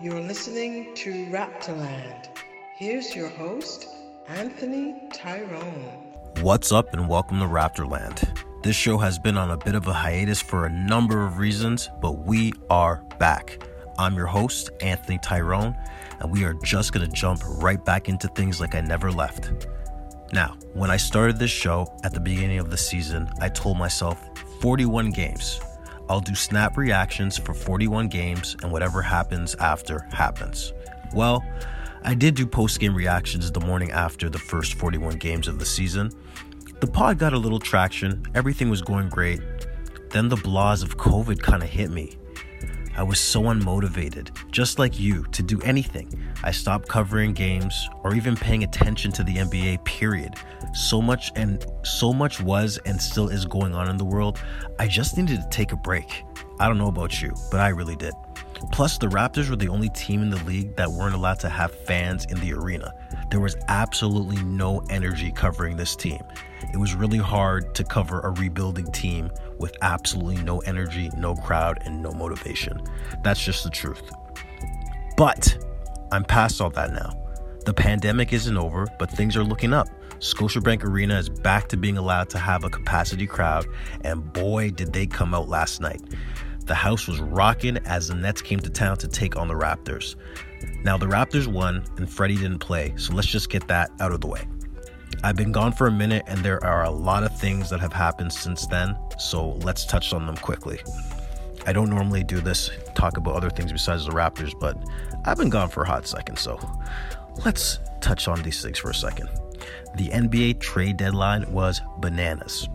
You're listening to Raptorland. Here's your host, Anthony Tyrone. What's up, and welcome to Raptorland. This show has been on a bit of a hiatus for a number of reasons, but we are back. I'm your host, Anthony Tyrone, and we are just going to jump right back into things like I never left. Now, when I started this show at the beginning of the season, I told myself 41 games. I'll do snap reactions for 41 games, and whatever happens after happens. Well, I did do post game reactions the morning after the first 41 games of the season. The pod got a little traction, everything was going great. Then the blahs of COVID kind of hit me. I was so unmotivated, just like you, to do anything. I stopped covering games or even paying attention to the NBA, period. So much and so much was and still is going on in the world. I just needed to take a break. I don't know about you, but I really did. Plus, the Raptors were the only team in the league that weren't allowed to have fans in the arena. There was absolutely no energy covering this team. It was really hard to cover a rebuilding team with absolutely no energy, no crowd, and no motivation. That's just the truth. But I'm past all that now. The pandemic isn't over, but things are looking up. Scotiabank Arena is back to being allowed to have a capacity crowd, and boy, did they come out last night. The house was rocking as the Nets came to town to take on the Raptors. Now, the Raptors won, and Freddie didn't play, so let's just get that out of the way. I've been gone for a minute, and there are a lot of things that have happened since then, so let's touch on them quickly. I don't normally do this, talk about other things besides the Raptors, but I've been gone for a hot second, so let's touch on these things for a second. The NBA trade deadline was bananas.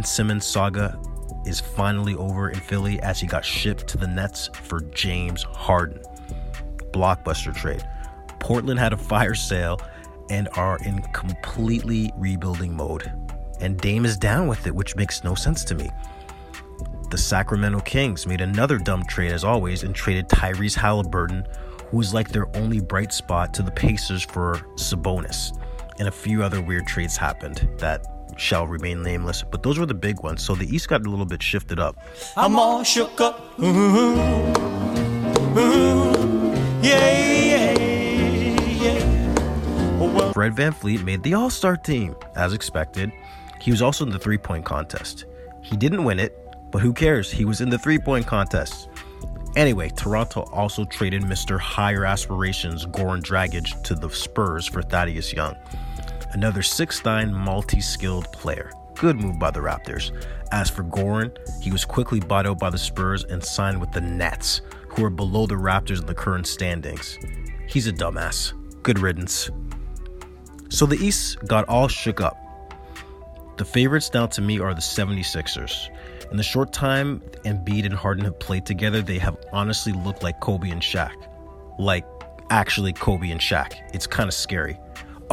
Ben Simmons saga is finally over in Philly as he got shipped to the Nets for James Harden. Blockbuster trade. Portland had a fire sale and are in completely rebuilding mode. And Dame is down with it, which makes no sense to me. The Sacramento Kings made another dumb trade as always and traded Tyrese Halliburton, who was like their only bright spot, to the Pacers for Sabonis. And a few other weird trades happened that shall remain nameless, but those were the big ones. So the East got a little bit shifted up. I'm all shook up. Ooh, ooh, yeah, yeah, yeah. Well, Fred VanVleet made the All Star team, as expected. He was also in the three point contest. He didn't win it, but who cares? He was in the three point contest. Anyway, Toronto also traded Mr. Higher Aspirations Goran Dragic to the Spurs for Thaddeus Young, another 6'9 multi skilled player. Good move by the Raptors. As for Goran, he was quickly bought out by the Spurs and signed with the Nets, who are below the Raptors in the current standings. He's a dumbass. Good riddance. So the East got all shook up. The favorites now to me are the 76ers. In the short time Embiid and Harden have played together, they have honestly looked like Kobe and Shaq. Like, actually, Kobe and Shaq. It's kind of scary.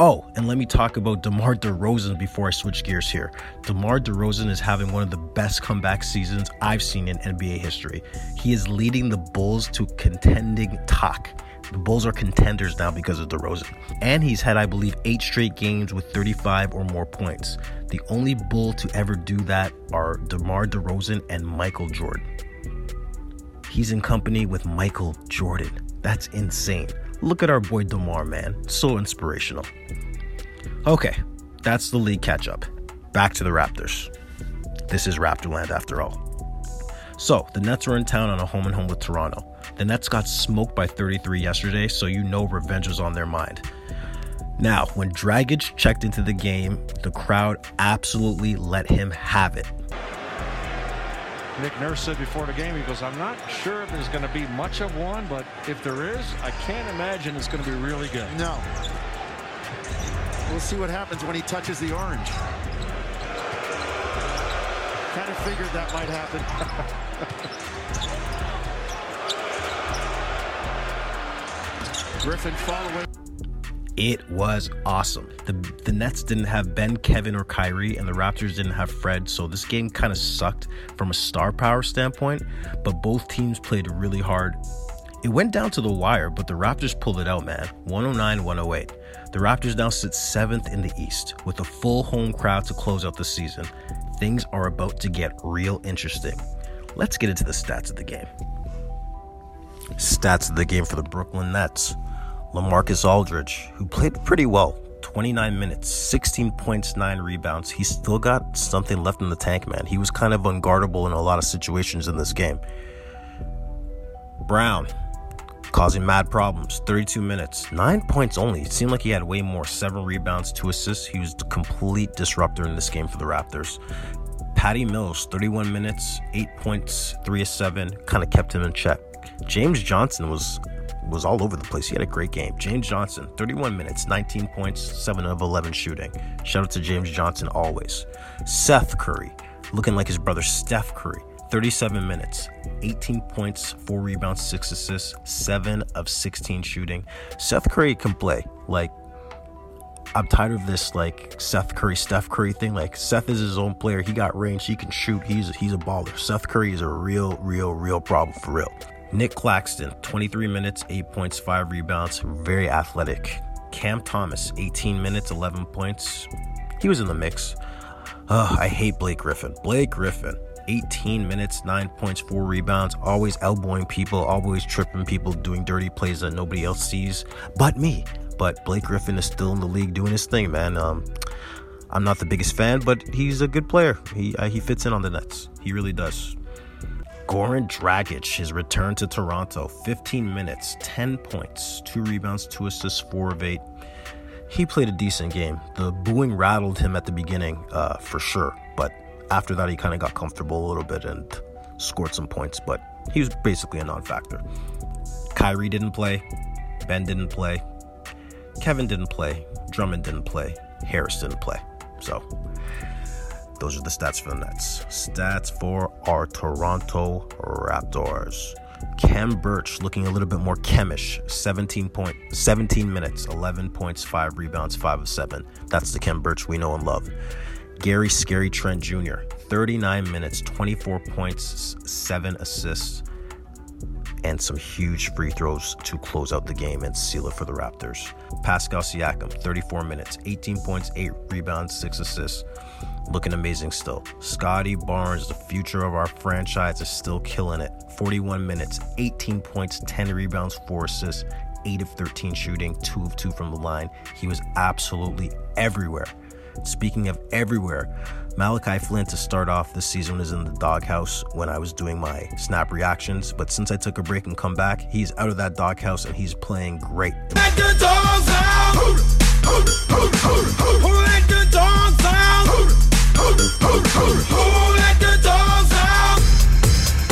Oh, and let me talk about DeMar DeRozan before I switch gears here. DeMar DeRozan is having one of the best comeback seasons I've seen in NBA history. He is leading the Bulls to contending talk. The Bulls are contenders now because of DeRozan. And he's had, I believe, eight straight games with 35 or more points. The only Bull to ever do that are DeMar DeRozan and Michael Jordan. He's in company with Michael Jordan. That's insane. Look at our boy DeMar, man. So inspirational. Okay, that's the league catch up. Back to the Raptors. This is Raptorland after all. So, the Nets are in town on a home and home with Toronto. The Nets got smoked by 33 yesterday, so you know revenge was on their mind. Now, when Dragic checked into the game, the crowd absolutely let him have it. Nick Nurse said before the game, he goes, I'm not sure if there's going to be much of one, but if there is, I can't imagine it's going to be really good. No. We'll see what happens when he touches the orange. Kind of figured that might happen. Griffin following. It was awesome. The the Nets didn't have Ben, Kevin, or Kyrie, and the Raptors didn't have Fred, so this game kind of sucked from a star power standpoint. But both teams played really hard, It went down to the wire, but the Raptors pulled it out, man. 109 108. The Raptors now sit seventh in the East with a full home crowd to close out the season. Things are about to get real interesting. Let's get into the stats of the game. Stats of the game for the Brooklyn Nets. LaMarcus Aldridge, who played pretty well, 29 minutes, 16 points, 9 rebounds. He still got something left in the tank, man. He was kind of unguardable in a lot of situations in this game. Brown, causing mad problems, 32 minutes, 9 points only. It seemed like he had way more, 7 rebounds, 2 assists. He was the complete disruptor in this game for the Raptors. Patty Mills, 31 minutes, 8 points, 3 of 7, kind of kept him in check. James Johnson was was all over the place. He had a great game. James Johnson, 31 minutes, 19 points, 7 of 11 shooting. Shout out to James Johnson always. Seth Curry, looking like his brother Steph Curry, 37 minutes, 18 points, 4 rebounds, 6 assists, 7 of 16 shooting. Seth Curry can play. Like, I'm tired of this like Seth Curry, Steph Curry thing. Like Seth is his own player. He got range. He can shoot. He's he's a baller. Seth Curry is a real, real, real problem for real. Nick Claxton, 23 minutes, 8 points, 5 rebounds, very athletic. Cam Thomas, 18 minutes, 11 points. He was in the mix. Ugh, I hate Blake Griffin. Blake Griffin, 18 minutes, 9 points, 4 rebounds, always elbowing people, always tripping people, doing dirty plays that nobody else sees but me. But Blake Griffin is still in the league doing his thing, man. Um, I'm not the biggest fan, but he's a good player. He uh, he fits in on the Nets. He really does. Goran Dragic, his return to Toronto, 15 minutes, 10 points, 2 rebounds, 2 assists, 4 of 8. He played a decent game. The booing rattled him at the beginning, uh, for sure, but after that, he kind of got comfortable a little bit and scored some points, but he was basically a non factor. Kyrie didn't play, Ben didn't play, Kevin didn't play, Drummond didn't play, Harris didn't play. So, those are the stats for the Nets. Stats for our Toronto Raptors. Khem Birch looking a little bit more chemish. 17 point, 17 minutes, 11 points, 5 rebounds, 5 of 7. That's the Khem Birch we know and love. Gary Scary Trent Jr., 39 minutes, 24 points, 7 assists, and some huge free throws to close out the game and seal it for the Raptors. Pascal Siakam, 34 minutes, 18 points, 8 rebounds, 6 assists looking amazing still. Scottie Barnes, the future of our franchise, is still killing it. 41 minutes, 18 points, 10 rebounds, 4 assists, 8 of 13 shooting, 2 of 2 from the line. He was absolutely everywhere. Speaking of everywhere, Malachi Flynn to start off this season is in the doghouse when I was doing my snap reactions. But since I took a break and come back, he's out of that doghouse and he's playing great. Let the dogs out! Let the dogs out!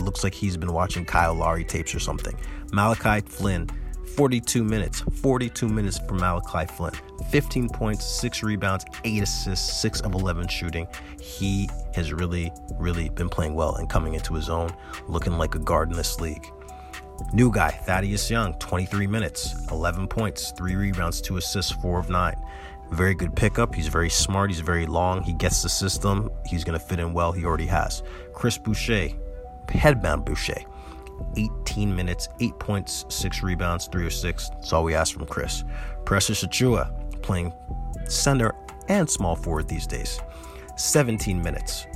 Looks like he's been watching Kyle Lowry tapes or something. Malachi Flynn, 42 minutes. 42 minutes for Malachi Flynn. 15 points, 6 rebounds, 8 assists, 6 of 11 shooting. He has really, really been playing well and coming into his own, looking like a guard in this league. New guy, Thaddeus Young, 23 minutes, 11 points, 3 rebounds, 2 assists, 4 of 9. Very good pickup. He's very smart. He's very long. He gets the system. He's going to fit in well. He already has. Chris Boucher, headbound Boucher, 18 minutes, 8 points, 6 rebounds, 3 or 6. That's all we ask from Chris. Precious Achiuwa, playing center and small forward these days. 17 minutes,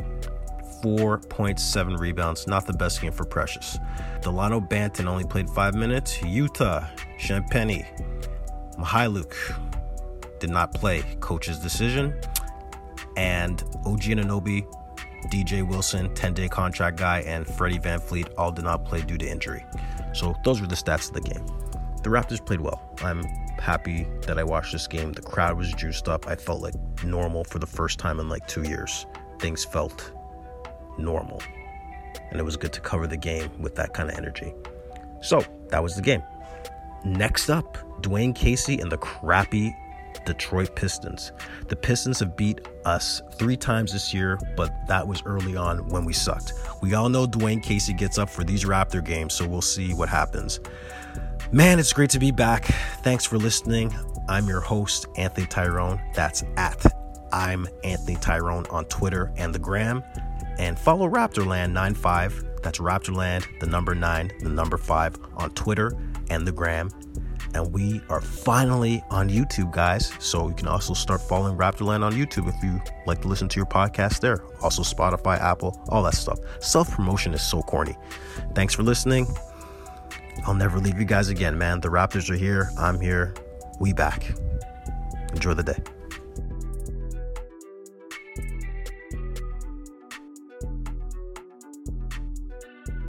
4.7 rebounds. Not the best game for Precious. Delano Banton only played 5 minutes. Yuta, Champagnie, Mykhailiuk, did not play. Coach's decision. And OG Anunoby, DJ Wilson, 10 day contract guy, and Freddie VanVleet all did not play due to injury. So those were the stats of the game. The Raptors played well. I'm happy that I watched this game. The crowd was juiced up. I felt like normal for the first time in like two years. Things felt normal. And it was good to cover the game with that kind of energy. So that was the game. Next up, Dwane Casey and the crappy Detroit Pistons. The Pistons have beat us three times this year, but that was early on when we sucked. We all know Dwane Casey gets up for these Raptor games, so we'll see what happens. Man, it's great to be back. Thanks for listening. I'm your host, Anthony Tyrone. That's at I'm Anthony Tyrone on Twitter and the gram. And follow Raptorland95 That's Raptorland, the number nine, the number five on Twitter and the gram. And we are finally on YouTube, guys. So you can also start following Raptorland on YouTube if you like to listen to your podcast there. Also, Spotify, Apple, all that stuff. Self promotion is so corny. Thanks for listening. I'll never leave you guys again, man. The Raptors are here. I'm here. We back. Enjoy the day.